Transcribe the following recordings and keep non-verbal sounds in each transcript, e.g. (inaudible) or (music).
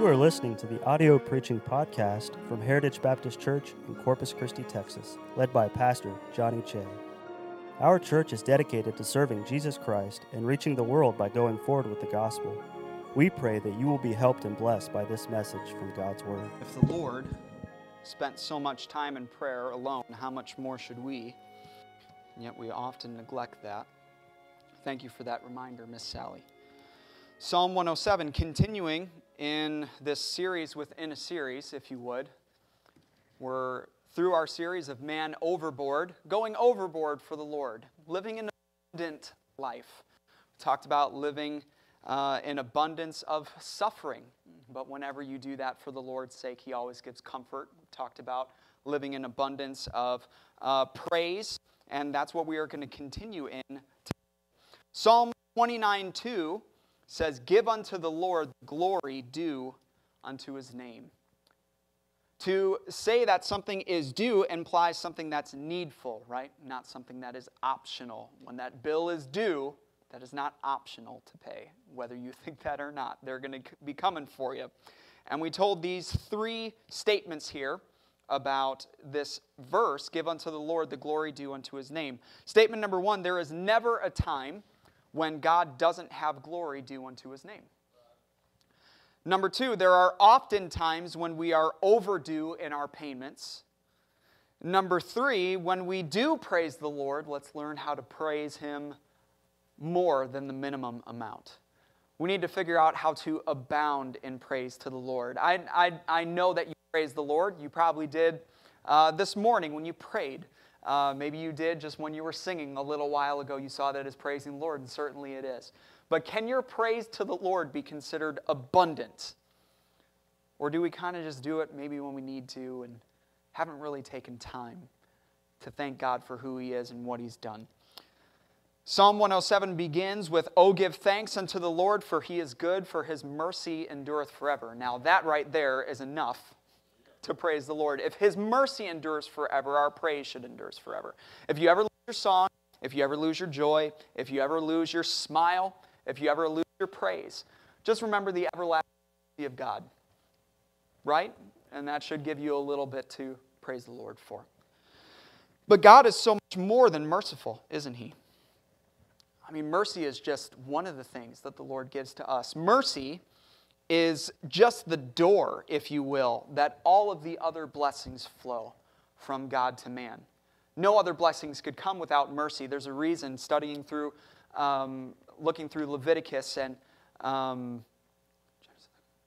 You are listening to the audio preaching podcast from Heritage Baptist Church in Corpus Christi, Texas, led by Pastor Johnny Che. Our church is dedicated to serving Jesus Christ and reaching the world by going forward with the gospel. We pray that you will be helped and blessed by this message from God's Word. If the Lord spent so much time in prayer alone, how much more should we? And yet we often neglect that. Thank you for that reminder, Miss Sally. Psalm 107, continuing in this series within a series, if you would. We're through our series of Man Overboard, going overboard for the Lord, living an abundant life. We talked about living uh, in abundance of suffering, but whenever you do that for the Lord's sake, He always gives comfort. We talked about living in abundance of uh, praise, and that's what we are going to continue in. Psalm 29 2 says, Give unto the Lord glory due unto his name. To say that something is due implies something that's needful, right? Not something that is optional. When that bill is due, that is not optional to pay, whether you (laughs) think that or not. They're going to be coming for you. And we told these three statements here about this verse give unto the Lord the glory due unto his name. Statement number one there is never a time when God doesn't have glory due unto his name. Number two, there are often times when we are overdue in our payments. Number three, when we do praise the Lord, let's learn how to praise him more than the minimum amount. We need to figure out how to abound in praise to the Lord. I, I, I know that you praise the Lord. You probably did uh, this morning when you prayed. Uh, maybe you did just when you were singing a little while ago. You saw that as praising the Lord, and certainly it is. But can your praise to the Lord be considered abundant? Or do we kind of just do it maybe when we need to and haven't really taken time to thank God for who He is and what He's done? Psalm 107 begins with, Oh, give thanks unto the Lord, for He is good, for His mercy endureth forever. Now, that right there is enough to praise the Lord. If His mercy endures forever, our praise should endure forever. If you ever lose your song, if you ever lose your joy, if you ever lose your smile, if you ever lose your praise, just remember the everlasting of God. Right? And that should give you a little bit to praise the Lord for. But God is so much more than merciful, isn't He? I mean, mercy is just one of the things that the Lord gives to us. Mercy is just the door, if you will, that all of the other blessings flow from God to man. No other blessings could come without mercy. There's a reason studying through, um, looking through Leviticus and, um,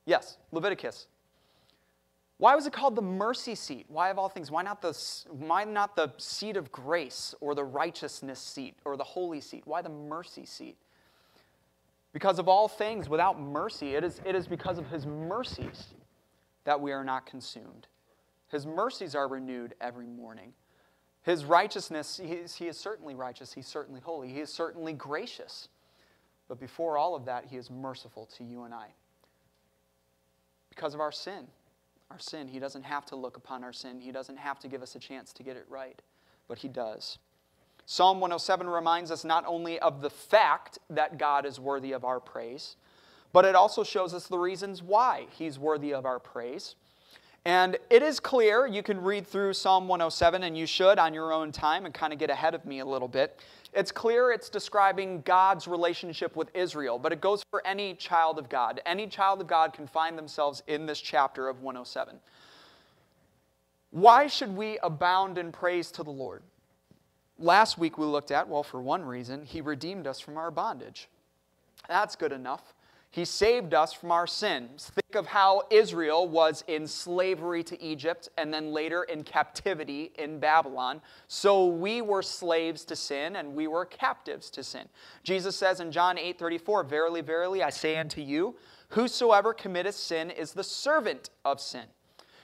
yes, Leviticus. Why was it called the mercy seat? Why of all things? Why not the, why not the seat of grace or the righteousness seat or the holy seat? Why the mercy seat? Because of all things, without mercy, it is, it is because of his mercies that we are not consumed. His mercies are renewed every morning. His righteousness, he is, he is certainly righteous, he's certainly holy, he is certainly gracious. But before all of that, he is merciful to you and I. Because of our sin. Our sin, he doesn't have to look upon our sin, he doesn't have to give us a chance to get it right, but he does. Psalm 107 reminds us not only of the fact that God is worthy of our praise, but it also shows us the reasons why He's worthy of our praise. And it is clear, you can read through Psalm 107, and you should on your own time and kind of get ahead of me a little bit. It's clear it's describing God's relationship with Israel, but it goes for any child of God. Any child of God can find themselves in this chapter of 107. Why should we abound in praise to the Lord? Last week we looked at, well, for one reason, He redeemed us from our bondage. That's good enough. He saved us from our sins. Think of how Israel was in slavery to Egypt and then later in captivity in Babylon. So we were slaves to sin and we were captives to sin. Jesus says in John 8 34, Verily, verily, I say unto you, whosoever committeth sin is the servant of sin.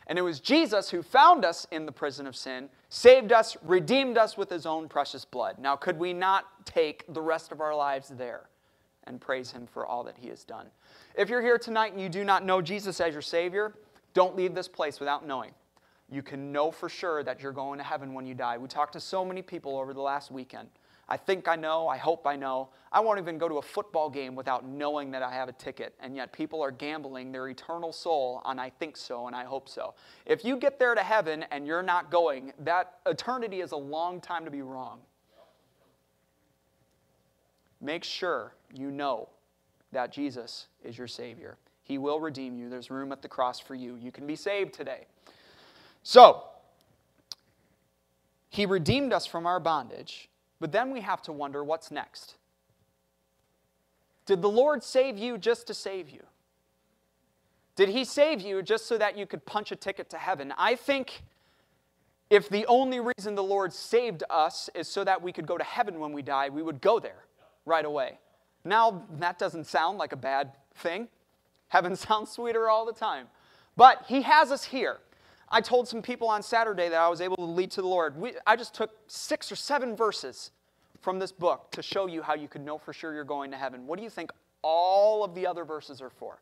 And it was Jesus who found us in the prison of sin, saved us, redeemed us with his own precious blood. Now, could we not take the rest of our lives there and praise him for all that he has done? If you're here tonight and you do not know Jesus as your Savior, don't leave this place without knowing. You can know for sure that you're going to heaven when you die. We talked to so many people over the last weekend. I think I know. I hope I know. I won't even go to a football game without knowing that I have a ticket. And yet people are gambling their eternal soul on I think so and I hope so. If you get there to heaven and you're not going, that eternity is a long time to be wrong. Make sure you know that Jesus is your Savior. He will redeem you. There's room at the cross for you. You can be saved today. So, He redeemed us from our bondage, but then we have to wonder what's next. Did the Lord save you just to save you? Did He save you just so that you could punch a ticket to heaven? I think if the only reason the Lord saved us is so that we could go to heaven when we die, we would go there right away. Now, that doesn't sound like a bad thing. Heaven (laughs) sounds sweeter all the time. But He has us here. I told some people on Saturday that I was able to lead to the Lord. We, I just took six or seven verses from this book to show you how you could know for sure you're going to heaven. What do you think all of the other verses are for?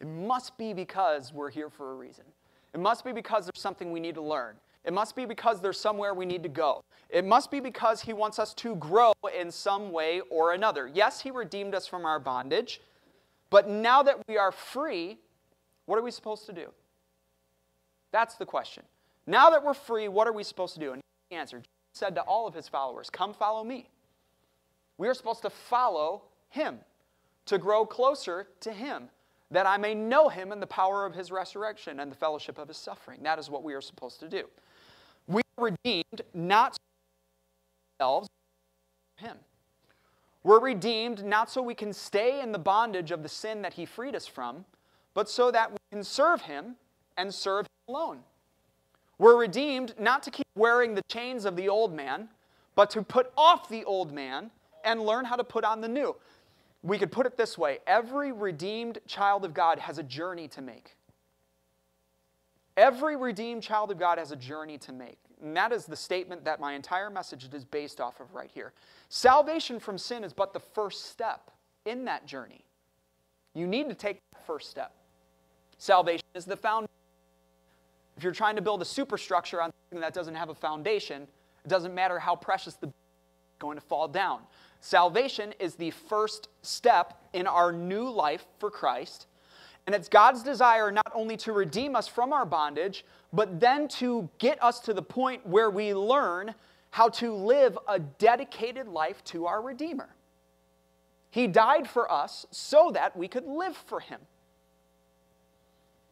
It must be because we're here for a reason. It must be because there's something we need to learn. It must be because there's somewhere we need to go. It must be because He wants us to grow in some way or another. Yes, He redeemed us from our bondage, but now that we are free, what are we supposed to do? That's the question. Now that we're free, what are we supposed to do? And he answered, Jesus said to all of his followers, Come follow me. We are supposed to follow him, to grow closer to him, that I may know him and the power of his resurrection and the fellowship of his suffering. That is what we are supposed to do. We are redeemed not ourselves, him. We're redeemed not so we can stay in the bondage of the sin that he freed us from, but so that we can serve him and serve alone. We're redeemed not to keep wearing the chains of the old man, but to put off the old man and learn how to put on the new. We could put it this way every redeemed child of God has a journey to make. Every redeemed child of God has a journey to make. And that is the statement that my entire message is based off of right here. Salvation from sin is but the first step in that journey. You need to take that first step. Salvation is the foundation. If you're trying to build a superstructure on something that doesn't have a foundation, it doesn't matter how precious the going to fall down. Salvation is the first step in our new life for Christ. And it's God's desire not only to redeem us from our bondage, but then to get us to the point where we learn how to live a dedicated life to our Redeemer. He died for us so that we could live for Him.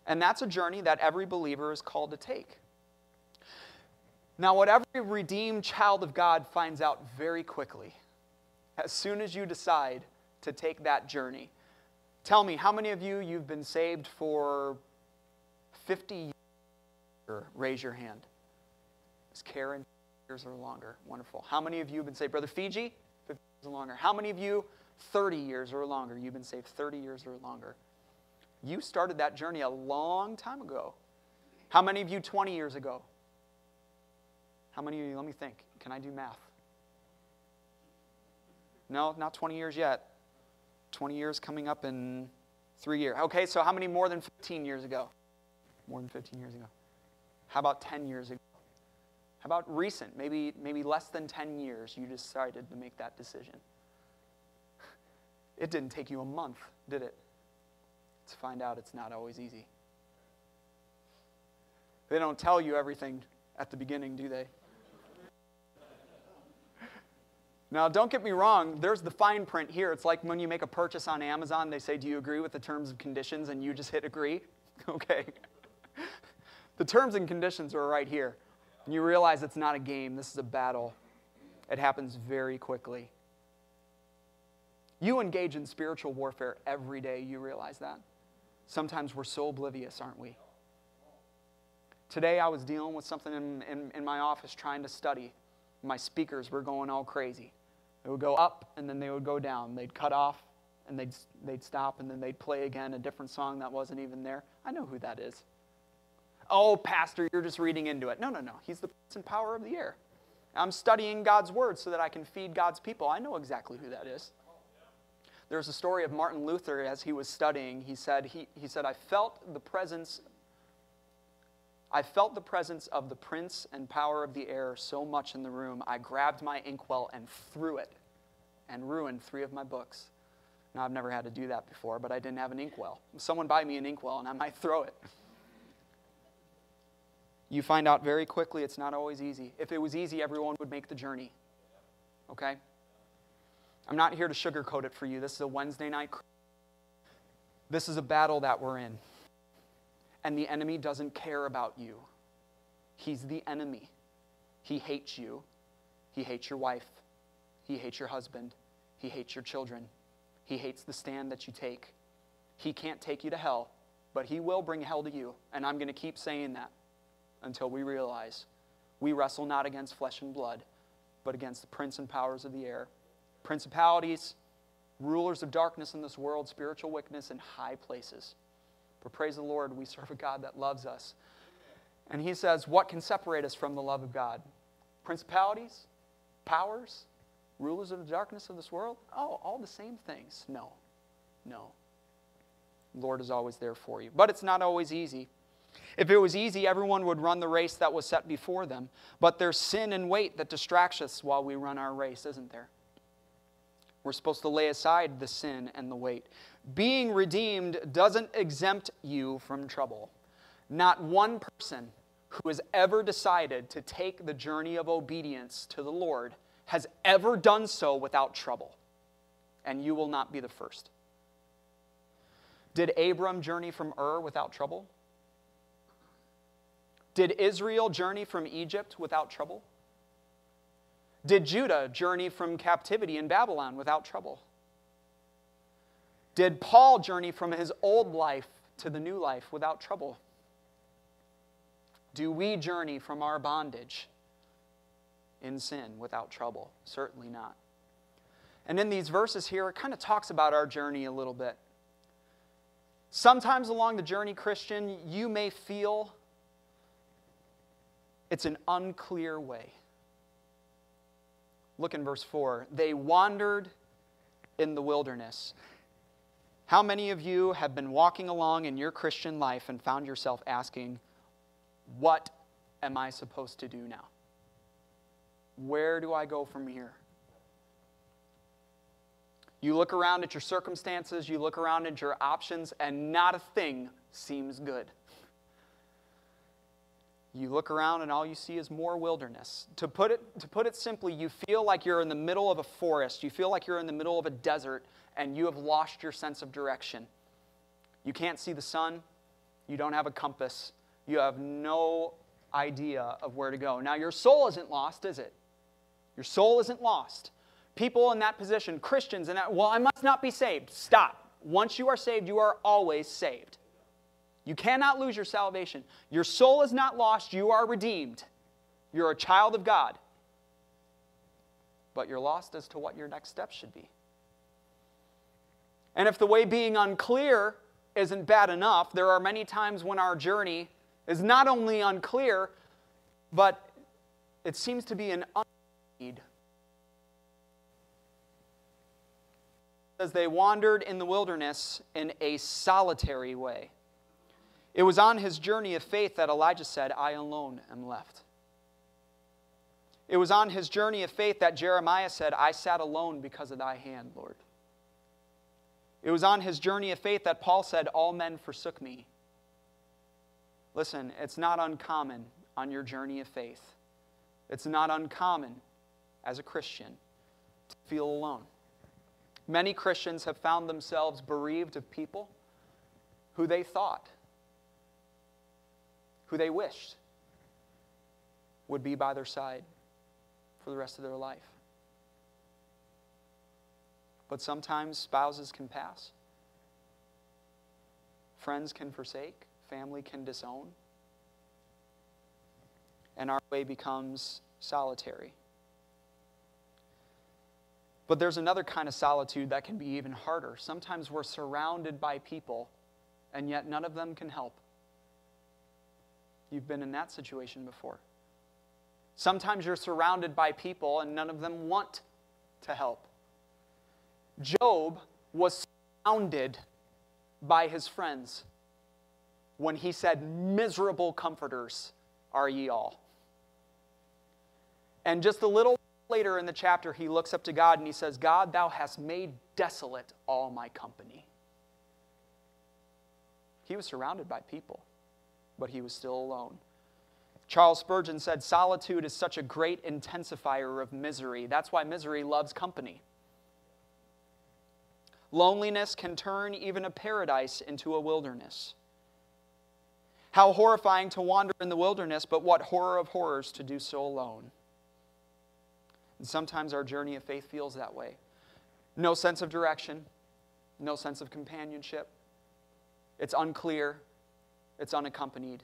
And that's a journey that every believer is called to take. Now, what every redeemed child of God finds out very quickly, as soon as you decide to take that journey, tell me, how many of you you've been saved for 50 years? Raise your hand. Is Karen years or longer? Wonderful. How many of you have been saved? Brother Fiji, 50 years or longer. How many of you, 30 years or longer? You've been saved 30 years or longer. You started that journey a long time ago. How many of you 20 years ago? How many of you, let me think, can I do math? No, not 20 years yet. 20 years coming up in three years. Okay, so how many more than 15 years ago? More than 15 years ago. How about 10 years ago? How about recent, maybe, maybe less than 10 years, you decided to make that decision? (laughs) It didn't take you a month, did it? To find out it's not always easy. They don't tell you everything at the beginning, do they? Now, don't get me wrong, there's the fine print here. It's like when you make a purchase on Amazon, they say, Do you agree with the terms and conditions? And you just hit agree. (laughs) Okay. the terms and conditions are right here. And you realize it's not a game, this is a battle. It happens very quickly. You engage in spiritual warfare every day, you realize that? Sometimes we're so oblivious, aren't we? Today I was dealing with something in, in, in, my office trying to study. My speakers were going all crazy. They would go up and then they would go down. They'd cut off and they'd, they'd stop and then they'd play again a different song that wasn't even there. I know who that is. Oh, Pastor, you're just reading into it. No, no, no. He's the and power of the air. I'm studying God's word so that I can feed God's people. I know exactly who that is. There's a story of Martin Luther as he was studying. He said, he, he said, I felt the presence, I felt the presence of the prince and power of the air so much in the room, I grabbed my inkwell and threw it and ruined three of my books. Now, I've never had to do that before, but I didn't have an inkwell. Someone buy me an inkwell and I might throw it. You find out very quickly it's not always easy. If it was easy, everyone would make the journey. Okay? I'm not here to sugarcoat it for you. This is a Wednesday night. This is a battle that we're in. And the enemy doesn't care about you. He's the enemy. He hates you. He hates your wife. He hates your husband. He hates your children. He hates the stand that you take. He can't take you to hell, but he will bring hell to you. And I'm going to keep saying that until we realize we wrestle not against flesh and blood, but against the prince and powers of the air, principalities, rulers of darkness in this world, spiritual wickedness in high places. But praise the Lord, we serve a God that loves us. And he says, What can separate us from the love of God? Principalities? Powers? Rulers of the darkness of this world? Oh, all the same things. No. No. Lord is always there for you. But it's not always easy. If it was easy, everyone would run the race that was set before them. But there's sin and weight that distracts us while we run our race, isn't there? We're supposed to lay aside the sin and the weight. Being redeemed doesn't exempt you from trouble. Not one person who has ever decided to take the journey of obedience to the Lord has ever done so without trouble. And you will not be the first. Did Abram journey from Ur without trouble? Did Israel journey from Egypt without trouble? Did Judah journey from captivity in Babylon without trouble? Did Paul journey from his old life to the new life without trouble? Do we journey from our bondage in sin without trouble? Certainly not. And in these verses here, it kind of talks about our journey a little bit. Sometimes along the journey, Christian, you may feel it's an unclear way. Look in verse 4. They wandered in the wilderness. How many of you have been walking along in your Christian life and found yourself asking, What am I supposed to do now? Where do I go from here? You look around at your circumstances, you look around at your options, and not a thing seems good. You look around and all you see is more wilderness. To put, it, to put it simply, you feel like you're in the middle of a forest. You feel like you're in the middle of a desert and you have lost your sense of direction. You can't see the sun. You don't have a compass. You have no idea of where to go. Now, your soul isn't lost, is it? Your soul isn't lost. People in that position, Christians, in that, well, I must not be saved. Stop. Once you are saved, you are always saved. You cannot lose your salvation. Your soul is not lost. You are redeemed. You're a child of God. But you're lost as to what your next step should be. And if the way being unclear isn't bad enough, there are many times when our journey is not only unclear, but it seems to be an unneed. As they wandered in the wilderness in a solitary way. It was on his journey of faith that Elijah said, I alone am left. It was on his journey of faith that Jeremiah said, I sat alone because of thy hand, Lord. It was on his journey of faith that Paul said, All men forsook me. Listen, it's not uncommon on your journey of faith. It's not uncommon as a Christian to feel alone. Many Christians have found themselves bereaved of people who they thought who they wished would be by their side for the rest of their life. But sometimes spouses can pass, friends can forsake, family can disown, and our way becomes solitary. But there's another kind of solitude that can be even harder. Sometimes we're surrounded by people, and yet none of them can help. You've been in that situation before. Sometimes you're surrounded by people and none of them want to help. Job was surrounded by his friends. when he said, Miserable comforters are ye all. And just a little later in the chapter, he looks up to God and he says, God, thou hast made desolate all my company. He was surrounded by people, but he was still alone. Charles Spurgeon said, Solitude is such a great intensifier of misery. That's why misery loves company. Loneliness can turn even a paradise into a wilderness. How horrifying to wander in the wilderness, but what horror of horrors to do so alone. And sometimes our journey of faith feels that way. No sense of direction, no sense of companionship. It's unclear, it's unaccompanied,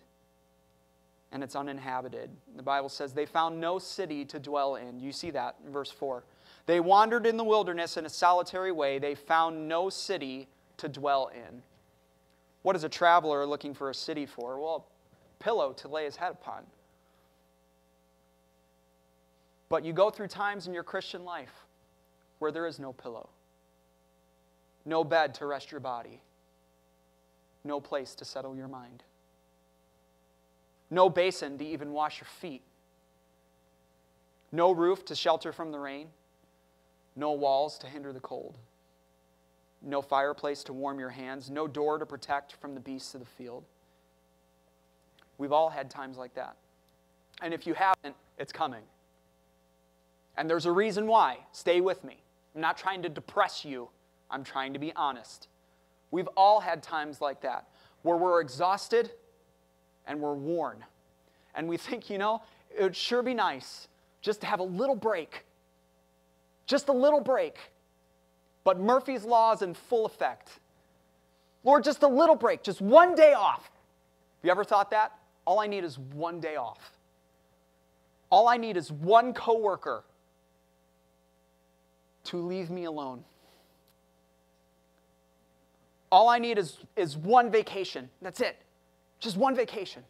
and it's uninhabited. The Bible says they found no city to dwell in. You see that in verse 4. They wandered in the wilderness in a solitary way. They found no city to dwell in. What is a traveler looking for a city for? Well, a pillow to lay his head upon. But you go through times in your Christian life where there is no pillow, no bed to rest your body, no place to settle your mind, no basin to even wash your feet, no roof to shelter from the rain, no walls to hinder the cold, no fireplace to warm your hands, no door to protect from the beasts of the field. We've all had times like that. And if you haven't, it's coming. And there's a reason why. Stay with me. I'm not trying to depress you, I'm trying to be honest. We've all had times like that where we're exhausted and we're worn. And we think, you know, it would sure be nice just to have a little break. Just a little break. But Murphy's Law is in full effect. Lord, just a little break, just one day off. Have you ever thought that? All I need is one day off. All I need is one coworker to leave me alone. All I need is, is one vacation. That's it. Just one vacation.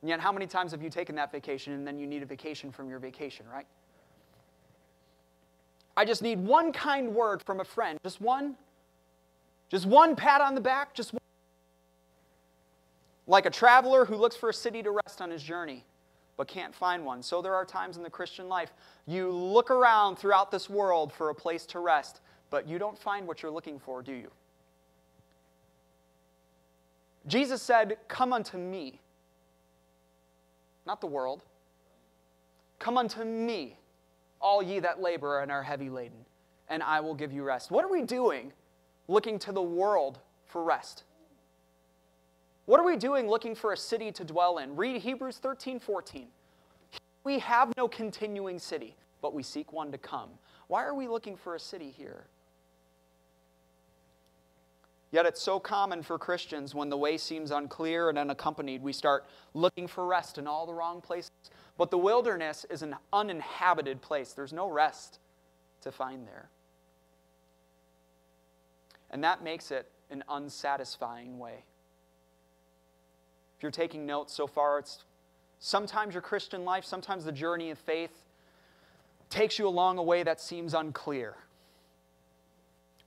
And yet, how many times have you taken that vacation and then you need a vacation from your vacation, right? I just need one kind word from a friend. Just one. Just one pat on the back. Just one. Like a traveler who looks for a city to rest on his journey but can't find one. So there are times in the Christian life you look around throughout this world for a place to rest, but you don't find what you're looking for, do you? Jesus said, Come unto me, not the world. Come unto me, all ye that labor and are heavy laden, and I will give you rest. What are we doing looking to the world for rest? What are we doing looking for a city to dwell in? Read Hebrews 13 14. We have no continuing city, but we seek one to come. Why are we looking for a city here? Yet it's so common for Christians when the way seems unclear and unaccompanied, we start looking for rest in all the wrong places. But the wilderness is an uninhabited place, there's no rest to find there. And that makes it an unsatisfying way. If you're taking notes so far, it's sometimes your Christian life, sometimes the journey of faith takes you along a way that seems unclear.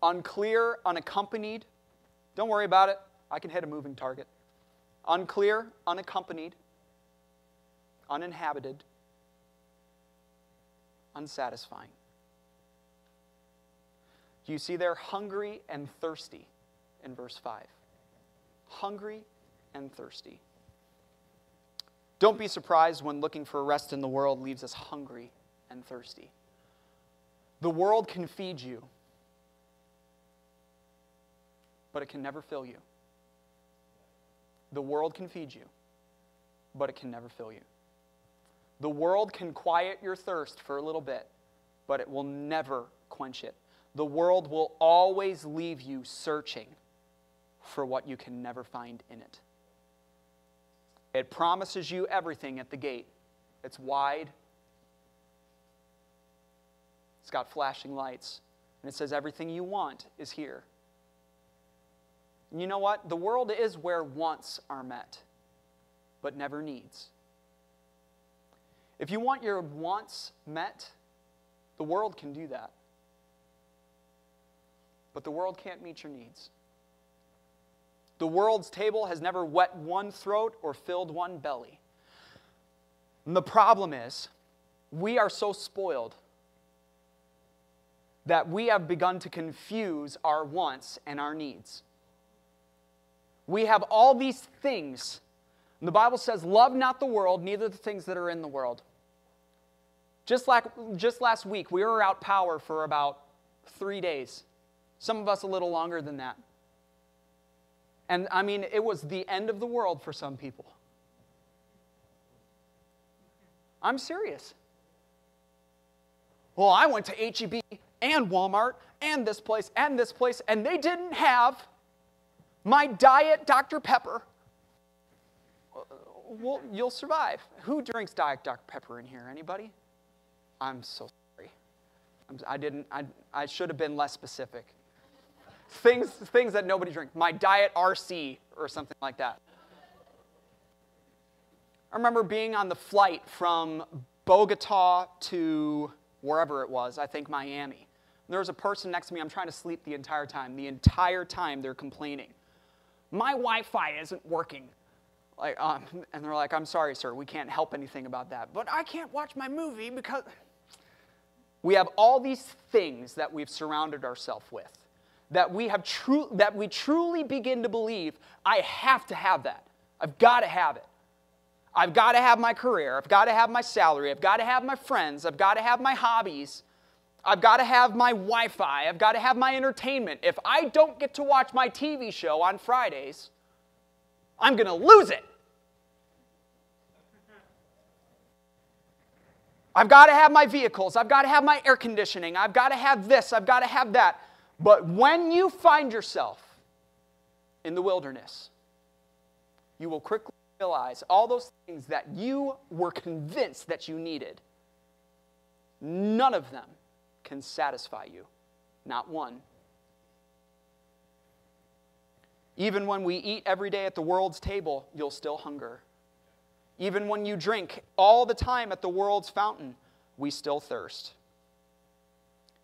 Unclear, unaccompanied. Don't worry about it. I can hit a moving target. Unclear, unaccompanied, uninhabited, unsatisfying. You see there hungry and thirsty in verse 5? Hungry and thirsty. Don't be surprised when looking for rest in the world leaves us hungry and thirsty. The world can feed you, but it can never fill you. The world can feed you, but it can never fill you. The world can quiet your thirst for a little bit, but it will never quench it. The world will always leave you searching for what you can never find in it. It promises you everything at the gate. It's wide, it's got flashing lights, and it says everything you want is here. And you know what? The world is where wants are met, but never needs. If you want your wants met, the world can do that. But the world can't meet your needs. The world's table has never wet one throat or filled one belly. And the problem is, we are so spoiled that we have begun to confuse our wants and our needs. We have all these things. And the Bible says, Love not the world, neither the things that are in the world. Just, like, just last week, we were out power for about three days. Some of us a little longer than that. And I mean, it was the end of the world for some people. I'm serious. Well, I went to HEB and Walmart and this place and this place, and they didn't have my diet Dr. Pepper. Well, you'll survive. Who drinks diet Dr. Pepper in here? Anybody? I'm so sorry. I'm, I didn't. I, I should have been less specific. Things, things that nobody drinks. My diet RC or something like that. I remember being on the flight from Bogota to wherever it was, I think Miami. There was a person next to me, I'm trying to sleep the entire time. The entire time they're complaining. My Wi Fi isn't working. Like, um, and they're like, I'm sorry, sir, we can't help anything about that. But I can't watch my movie because. We have all these things that we've surrounded ourselves with that we have true that we truly begin to believe I have to have that. I've got to have it. I've got to have my career. I've got to have my salary. I've got to have my friends. I've got to have my hobbies. I've got to have my Wi Fi. I've got to have my entertainment. If I don't get to watch my TV show on Fridays, I'm going to lose it. I've got to have my vehicles. I've got to have my air conditioning. I've got to have this. I've got to have that. But when you find yourself in the wilderness, you will quickly realize all those things that you were convinced that you needed, none of them can satisfy you. Not one. Even when we eat every day at the world's table, you'll still hunger. Even when you drink all the time at the world's fountain, we still thirst.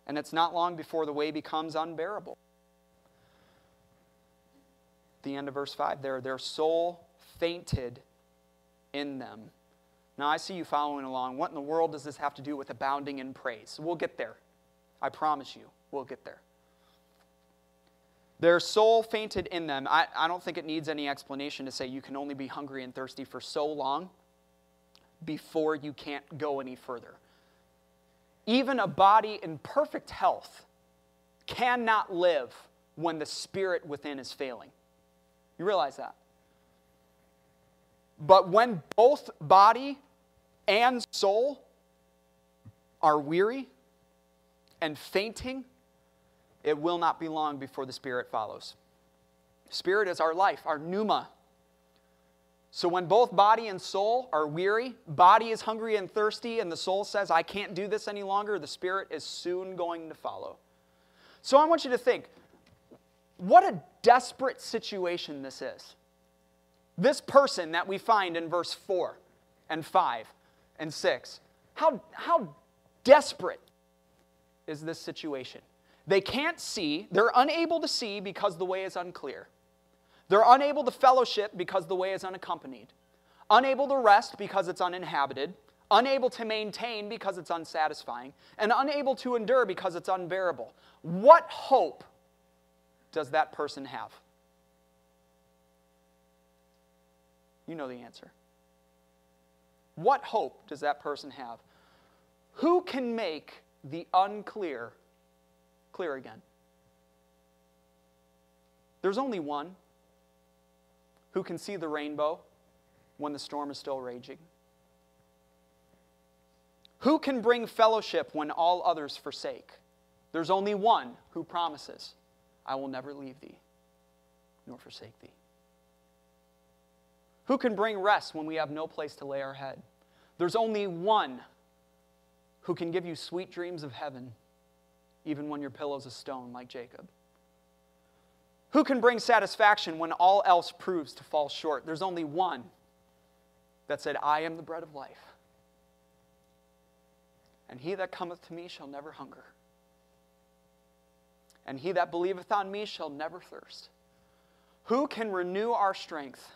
And it's not long before the way becomes unbearable. The end of verse 5 there, their soul fainted in them. Now, I see you following along. What in the world does this have to do with abounding in praise? We'll get there. I promise you, we'll get there. Their soul fainted in them. I, I don't think it needs any explanation to say you can only be hungry and thirsty for so long before you can't go any further. Even a body in perfect health cannot live when the spirit within is failing. You realize that? But when both body and soul are weary and fainting, it will not be long before the Spirit follows. Spirit is our life, our pneuma. So when both body and soul are weary, body is hungry and thirsty, and the soul says, I can't do this any longer, the Spirit is soon going to follow. So I want you to think what a desperate situation this is. This person that we find in verse 4 and 5 and 6, how, how desperate is this situation? They can't see, they're unable to see because the way is unclear. They're unable to fellowship because the way is unaccompanied, unable to rest because it's uninhabited, unable to maintain because it's unsatisfying, and unable to endure because it's unbearable. What hope does that person have? You know the answer. What hope does that person have? Who can make the unclear clear again? There's only one who can see the rainbow when the storm is still raging. Who can bring fellowship when all others forsake? There's only one who promises, I will never leave thee nor forsake thee. Who can bring rest when we have no place to lay our head? There's only one who can give you sweet dreams of heaven, even when your pillow's a stone, like Jacob. Who can bring satisfaction when all else proves to fall short? There's only one that said, I am the bread of life. And he that cometh to me shall never hunger. And he that believeth on me shall never thirst. Who can renew our strength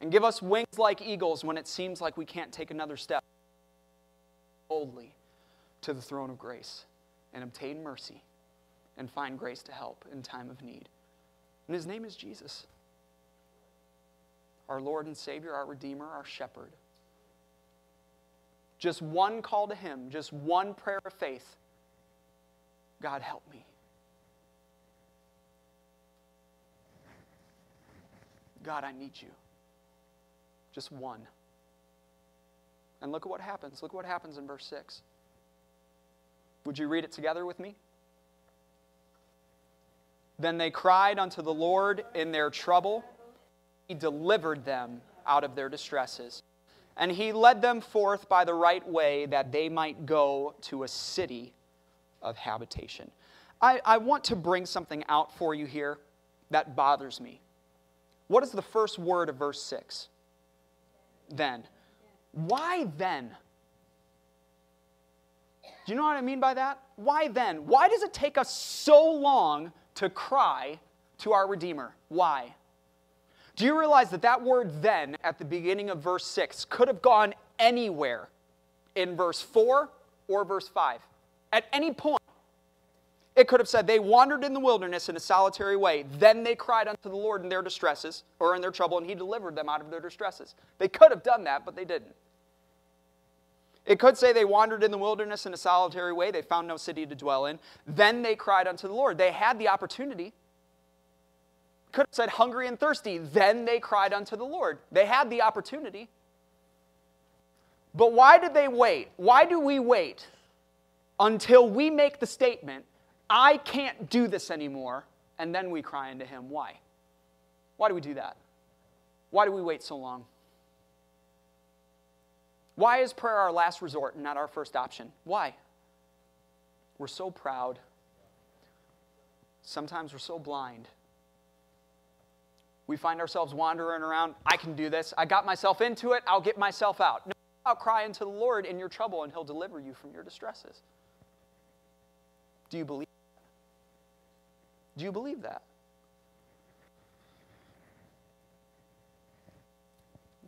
and give us wings like eagles when it seems like we can't take another step boldly to the throne of grace and obtain mercy and find grace to help in time of need? And his name is Jesus, our Lord and Savior, our Redeemer, our Shepherd. Just one call to him, just one prayer of faith. God, help me. God, I need you. Just one. And look at what happens. Look what happens in verse 6. Would you read it together with me? Then they cried unto the Lord in their trouble. He delivered them out of their distresses. And he led them forth by the right way that they might go to a city of habitation. I, I want to bring something out for you here that bothers me. What is the first word of verse 6? Then. Why then? Do you know what I mean by that? Why then? Why does it take us so long to cry to our Redeemer? Why? Do you realize that that word then at the beginning of verse 6 could have gone anywhere in verse 4 or verse 5? At any point. It could have said, They wandered in the wilderness in a solitary way. Then they cried unto the Lord in their distresses, or in their trouble, and He delivered them out of their distresses. They could have done that, but they didn't. It could say they wandered in the wilderness in a solitary way. They found no city to dwell in. Then they cried unto the Lord. They had the opportunity. Could have said hungry and thirsty. Then they cried unto the Lord. They had the opportunity. But why did they wait? Why do we wait until we make the statement, I can't do this anymore, and then we cry unto Him? Why? Why do we do that? Why do we wait so long? Why is prayer our last resort and not our first option? Why? We're so proud. Sometimes we're so blind. We find ourselves wandering around. I can do this. I got myself into it. I'll get myself out. No, I'll cry unto the Lord in your trouble, and He'll deliver you from your distresses. Do you believe that? Do you believe that?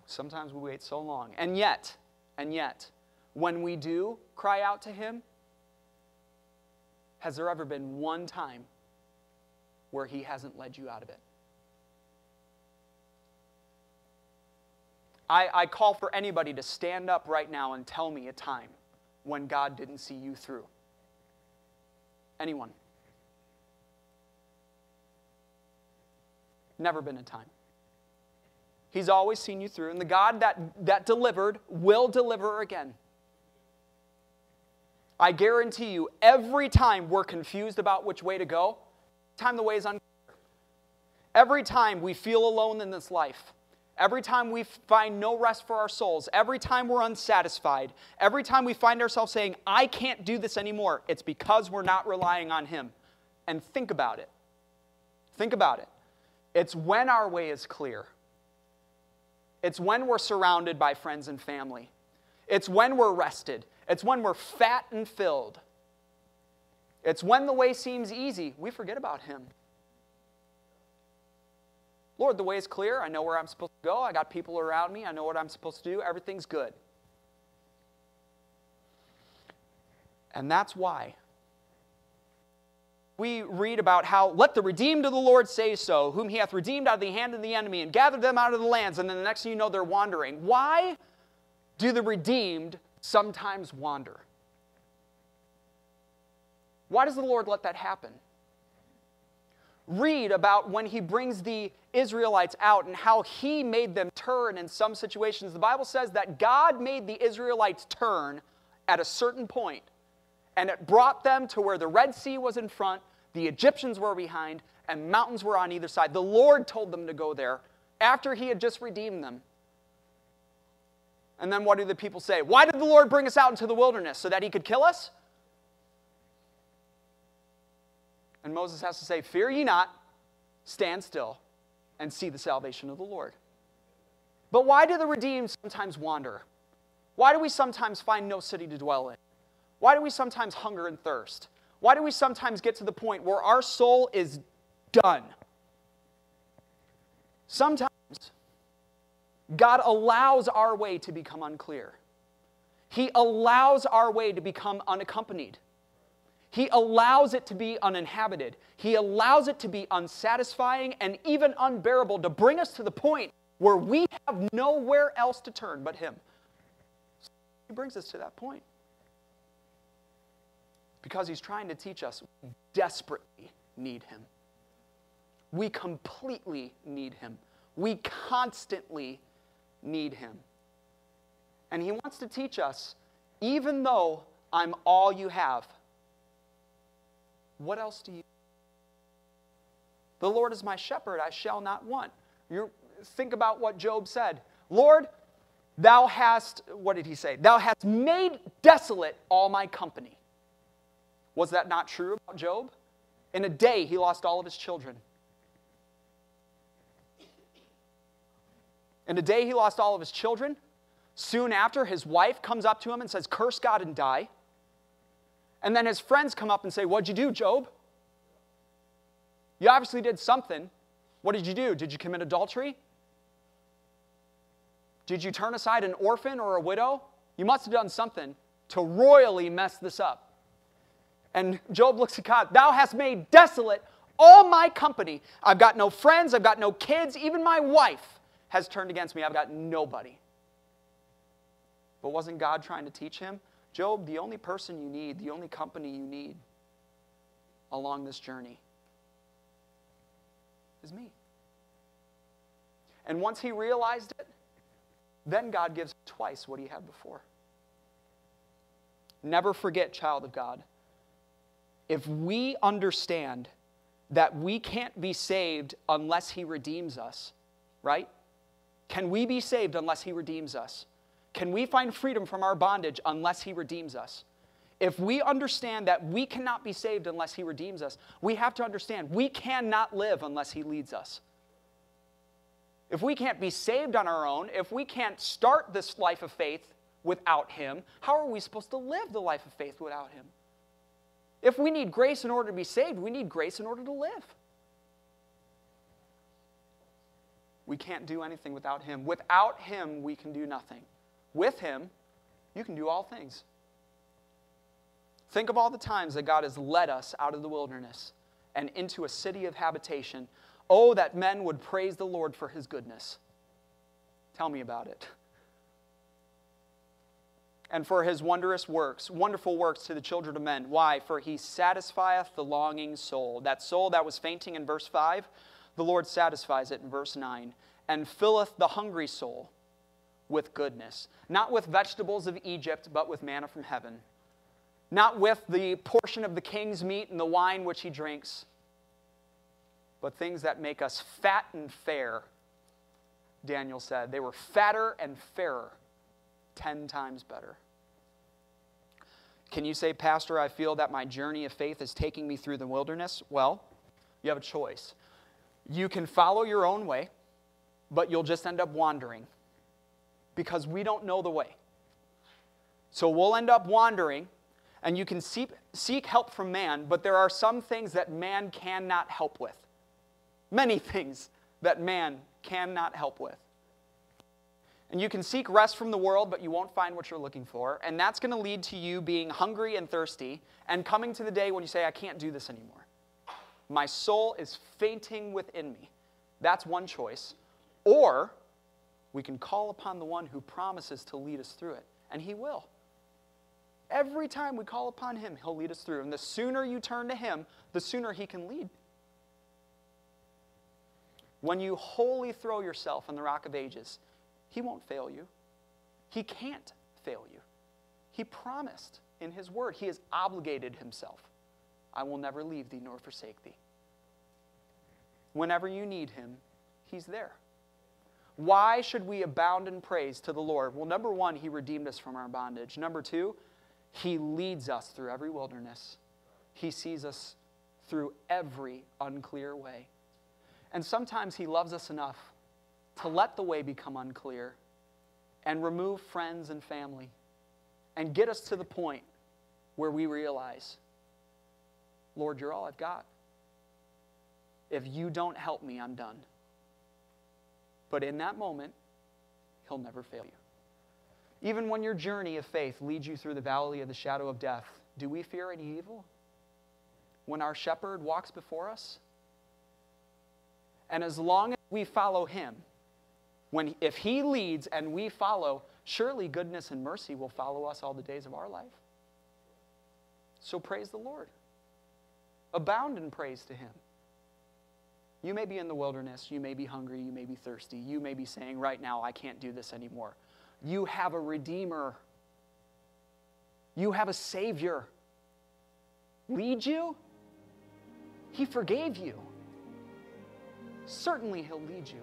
Sometimes we wait so long. And yet, and yet, when we do cry out to Him, has there ever been one time where He hasn't led you out of it? I, I call for anybody to stand up right now and tell me a time when God didn't see you through. Anyone? Never been a time. He's always seen you through, and the God that, that delivered will deliver again. I guarantee you, every time we're confused about which way to go, time the way is unclear. Every time we feel alone in this life, every time we find no rest for our souls, every time we're unsatisfied, every time we find ourselves saying, I can't do this anymore, it's because we're not relying on Him. And think about it. Think about it. It's when our way is clear. It's when we're surrounded by friends and family. It's when we're rested. It's when we're fat and filled. It's when the way seems easy, we forget about Him. Lord, the way is clear. I know where I'm supposed to go. I got people around me. I know what I'm supposed to do. Everything's good. And that's why we read about how, let the redeemed of the Lord say so, whom he hath redeemed out of the hand of the enemy and gathered them out of the lands. And then the next thing you know, they're wandering. Why do the redeemed sometimes wander? Why does the Lord let that happen? Read about when he brings the Israelites out and how he made them turn in some situations. The Bible says that God made the Israelites turn at a certain point and it brought them to where the Red Sea was in front, the Egyptians were behind, and mountains were on either side. The Lord told them to go there after He had just redeemed them. And then what do the people say? Why did the Lord bring us out into the wilderness? So that He could kill us? And Moses has to say, Fear ye not, stand still, and see the salvation of the Lord. But why do the redeemed sometimes wander? Why do we sometimes find no city to dwell in? Why do we sometimes hunger and thirst? Why do we sometimes get to the point where our soul is done? Sometimes God allows our way to become unclear. He allows our way to become unaccompanied. He allows it to be uninhabited. He allows it to be unsatisfying and even unbearable to bring us to the point where we have nowhere else to turn but Him. He brings us to that point. Because He's trying to teach us we desperately need Him. We completely need Him. We constantly need Him. And He wants to teach us even though I'm all you have, what else do you? The Lord is my shepherd, I shall not want. you think about what Job said. Lord, thou hast, what did he say? Thou hast made desolate all my company. Was that not true about Job? In a day, he lost all of his children. In a day, he lost all of his children. Soon after, his wife comes up to him and says, Curse God and die. And then his friends come up and say, What'd you do, Job? You obviously did something. What did you do? Did you commit adultery? Did you turn aside an orphan or a widow? You must have done something to royally mess this up. And Job looks at God, Thou hast made desolate all my company. I've got no friends, I've got no kids, even my wife has turned against me. I've got nobody. But wasn't God trying to teach him? Job, the only person you need, the only company you need along this journey is me. And once he realized it, then God gives twice what he had before. Never forget, child of God, if we understand that we can't be saved unless he redeems us, right? Can we be saved unless he redeems us? Can we find freedom from our bondage unless He redeems us? If we understand that we cannot be saved unless He redeems us, we have to understand we cannot live unless He leads us. If we can't be saved on our own, if we can't start this life of faith without Him, how are we supposed to live the life of faith without Him? If we need grace in order to be saved, we need grace in order to live. We can't do anything without Him. Without Him, we can do nothing. With Him, you can do all things. Think of all the times that God has led us out of the wilderness and into a city of habitation. Oh, that men would praise the Lord for His goodness. Tell me about it. And for His wondrous works, wonderful works to the children of men. Why? For He satisfieth the longing soul. That soul that was fainting in verse 5, the Lord satisfies it in verse 9. And filleth the hungry soul with goodness. Not with vegetables of Egypt, but with manna from heaven. Not with the portion of the king's meat and the wine which he drinks, but things that make us fat and fair, Daniel said. They were fatter and fairer, ten times better. Can you say, Pastor, I feel that my journey of faith is taking me through the wilderness? Well, you have a choice. You can follow your own way, but you'll just end up wandering because we don't know the way. So we'll end up wandering, and you can seek, seek help from man, but there are some things that man cannot help with. Many things that man cannot help with. And you can seek rest from the world, but you won't find what you're looking for. And that's going to lead to you being hungry and thirsty and coming to the day when you say, I can't do this anymore. My soul is fainting within me. That's one choice. Or we can call upon the one who promises to lead us through it, and he will. Every time we call upon him, he'll lead us through. And the sooner you turn to him, the sooner he can lead. When you wholly throw yourself on the rock of ages, he won't fail you. He can't fail you. He promised in his word, he has obligated himself I will never leave thee nor forsake thee. Whenever you need him, he's there. Why should we abound in praise to the Lord? Well, number one, He redeemed us from our bondage. Number two, He leads us through every wilderness. He sees us through every unclear way. And sometimes He loves us enough to let the way become unclear and remove friends and family and get us to the point where we realize, Lord, you're all I've got. If you don't help me, I'm done. But in that moment, He'll never fail you. Even when your journey of faith leads you through the valley of the shadow of death, do we fear any evil? When our shepherd walks before us? And as long as we follow him, when, if he leads and we follow, surely goodness and mercy will follow us all the days of our life. So praise the Lord. Abound in praise to him. You may be in the wilderness, you may be hungry, you may be thirsty, you may be saying right now, I can't do this anymore. You have a Redeemer, you have a Savior. Lead you? He forgave you. Certainly, He'll lead you.